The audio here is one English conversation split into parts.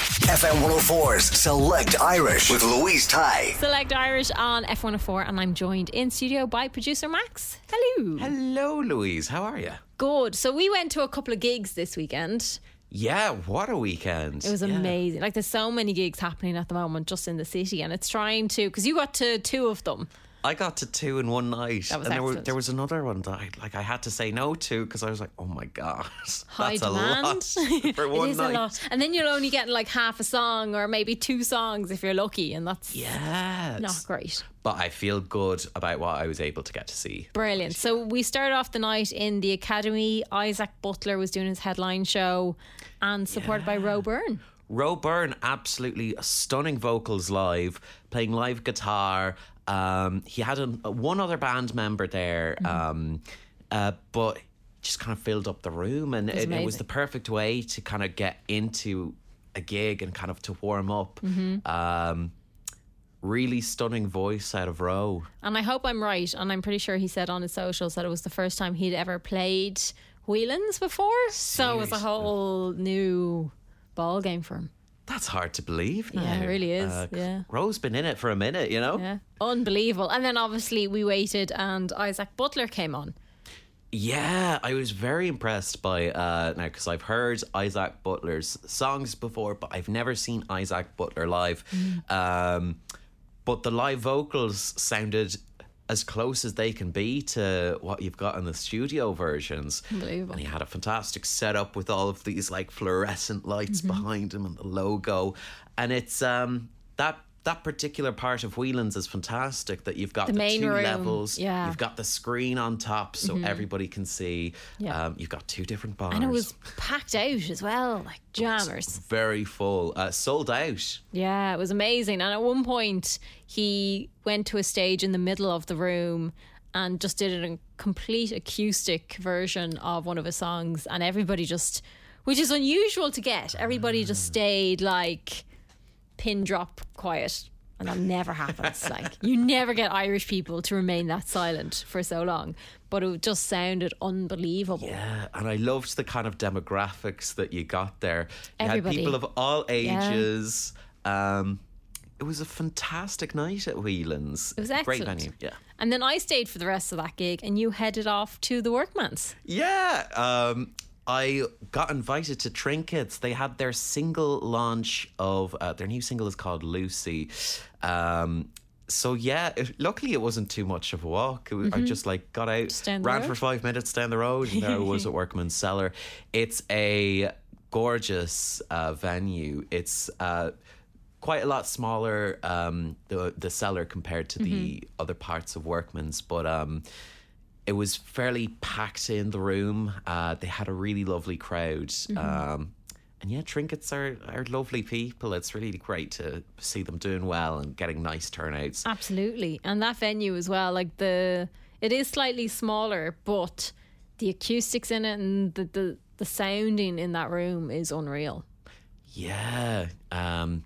FM 104's Select Irish with Louise Ty. Select Irish on F104, and I'm joined in studio by producer Max. Hello. Hello, Louise. How are you? Good. So we went to a couple of gigs this weekend. Yeah, what a weekend. It was Yeah. amazing. Like there's so many gigs happening at the moment just in the city, and it's trying to because you got to two of them. I got to two in one night. Was and there, were, there was another one that I, like I had to say no to because I was like, oh my God. High that's demand. a lot for one it is night. a lot, and then you'll only get like half a song or maybe two songs if you're lucky, and that's Yes. not great. But I feel good about what I was able to get to see. Brilliant. So we started off the night in the Academy. Isaac Butler was doing his headline show, and supported by Roe Byrne. Roe Byrne, absolutely stunning vocals live, playing live guitar. Um, he had a, one other band member there, Mm-hmm. um, uh, but just kind of filled up the room, and it, it was the perfect way to kind of get into a gig and kind of to warm up. Mm-hmm. Um, really stunning voice out of Roe. And I hope I'm right. And I'm pretty sure he said on his socials that it was the first time he'd ever played Whelan's before. So it was a whole new ball game for him. That's hard to believe now. Yeah, it really is, Uh, yeah. Roe's been in it for a minute, you know? Yeah. Unbelievable. And then obviously we waited and Isaac Butler came on. Yeah, I was very impressed by uh now because I've heard Isaac Butler's songs before, but I've never seen Isaac Butler live. Um, but the live vocals sounded as close as they can be to what you've got in the studio versions. Unbelievable. And he had a fantastic setup with all of these like fluorescent lights behind him and the logo, and it's um that. That particular part of Whelan's is fantastic. That you've got The the, two room, levels. yeah. Mm-hmm. You've got the screen on top so everybody can see. Yeah. Um, you've got two different bars. And it was packed out as well, like jammers. very full, uh, sold out. Yeah, it was amazing. And at one point, he went to a stage in the middle of the room and just did a complete acoustic version of one of his songs. And everybody just, which is unusual to get, everybody just stayed like pin drop quiet. And that never happens. like, you never get Irish people to remain that silent for so long. But it just sounded unbelievable. Yeah, and I loved the kind of demographics that you got there. You Everybody. had people of all ages. Um, it was a fantastic night at Whelan's. It was Great excellent. venue. Yeah. And then I stayed for the rest of that gig, and you headed off to the Workman's. Yeah. Um, I got invited to Trinkets. They had their single launch of uh, their new single is called Lucy. Um, so yeah, it, luckily it wasn't too much of a walk. Was, I just like got out, ran road? for five minutes down the road, and there I was at Workman's Cellar. It's a gorgeous uh, venue. It's uh, quite a lot smaller um, the the cellar compared to the other parts of Workman's, but um, it was fairly packed in the room. Uh, they had a really lovely crowd. Um, and yeah, trinkets are, are lovely people. It's really great to see them doing well and getting nice turnouts. Absolutely. And that venue as well, like the it is slightly smaller, but the acoustics in it and the the, the sounding in that room is unreal. Yeah. Um,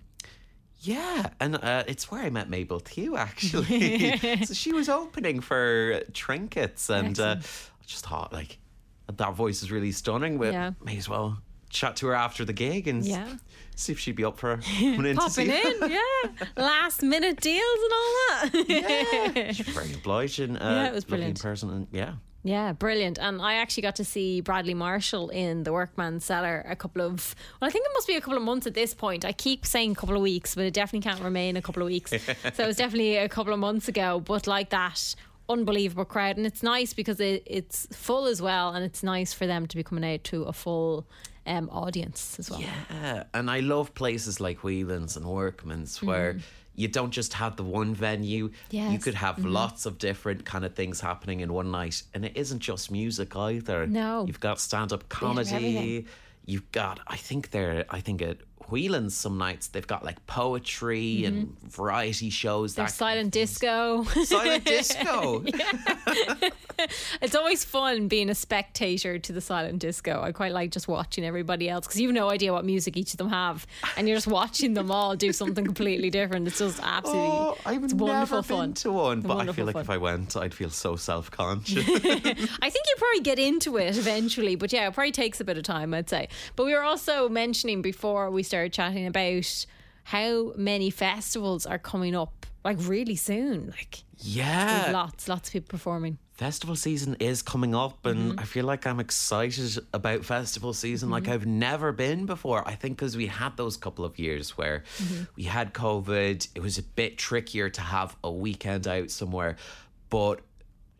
yeah, and uh, it's where I met Mabel Tew actually. so she was opening for Trinkets, and uh, I just thought like that voice is really stunning. But Yeah. may as well chat to her after the gig and Yeah. see if she'd be up for coming in to Popping in, yeah. Last minute deals and all that. She's very obliging. Uh, Yeah, it was brilliant. person, and yeah, Yeah, brilliant. And I actually got to see Bradley Marshall in the Workman Cellar a couple of, well, I think it must be a couple of months at this point. I keep saying a couple of weeks, but it definitely can't remain a couple of weeks. so it was definitely a couple of months ago. But like that, unbelievable crowd. And it's nice because it, it's full as well. And it's nice for them to be coming out to a full um, audience as well. Yeah, and I love places like Whelan's and Workman's where you don't just have the one venue. You Mm-hmm. Could have lots of different kind of things happening in one night, and it isn't just music either. No. you've got stand-up comedy. You've got, I think they're, I think at Whelan's some nights they've got like poetry and variety shows. Mm-hmm. There's silent disco. silent disco. It's always fun being a spectator to the silent disco. I quite like just watching everybody else because you've no idea what music each of them have, and you're just watching them all do something completely different. It's just absolutely, Oh, I've it's never wonderful been fun. to one, It's but I feel like fun. if I went, I'd feel so self-conscious. I think you probably get into it eventually, but yeah, it probably takes a bit of time, I'd say. But we were also mentioning before we started chatting about how many festivals are coming up like really soon. Like yeah, lots, lots of people performing. festival season is coming up and Mm-hmm. I feel like I'm excited about festival season like I've never been before. I think because we had those couple of years where Mm-hmm. we had COVID, it was a bit trickier to have a weekend out somewhere. But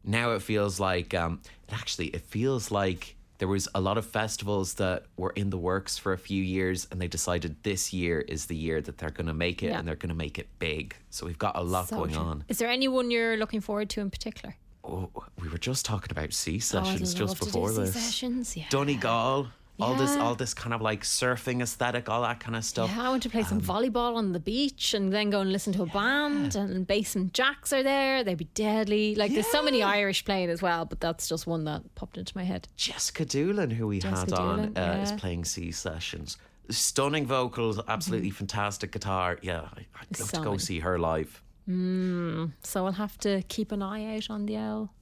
now it feels like, um, actually, it feels like there was a lot of festivals that were in the works for a few years and they decided this year is the year that they're going to make it Yeah. and they're going to make it big. So we've got a lot So going true. on. Is there anyone you're looking forward to in particular? Oh, we were just talking about sea Oh, sessions love just before this. Sessions, yeah. Donegal, all this, all this kind of like surfing aesthetic, all that kind of stuff. Yeah, I want to play Um, some volleyball on the beach and then go and listen to a band and Basin Jacks are there. They'd be deadly. Like there's so many Irish playing as well, but that's just one that popped into my head. Jessica Doolan, who we Jessica had on, Doolan, uh, is playing sea sessions. Stunning vocals, absolutely fantastic guitar. Yeah, I, I'd love to go Stunning. see her live. So I'll have to keep an eye out on the L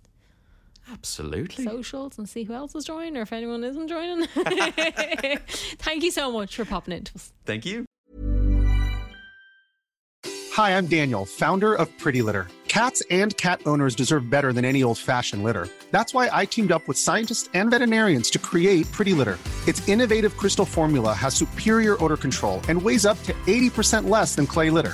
Absolutely. socials and see who else is joining or if anyone isn't joining. Thank you so much for popping into us. Thank you. Hi, I'm Daniel, founder of Pretty Litter. Cats and cat owners deserve better than any old fashioned litter. That's why I teamed up with scientists and veterinarians to create Pretty Litter. Its innovative crystal formula has superior odor control and weighs up to 80% less than clay litter.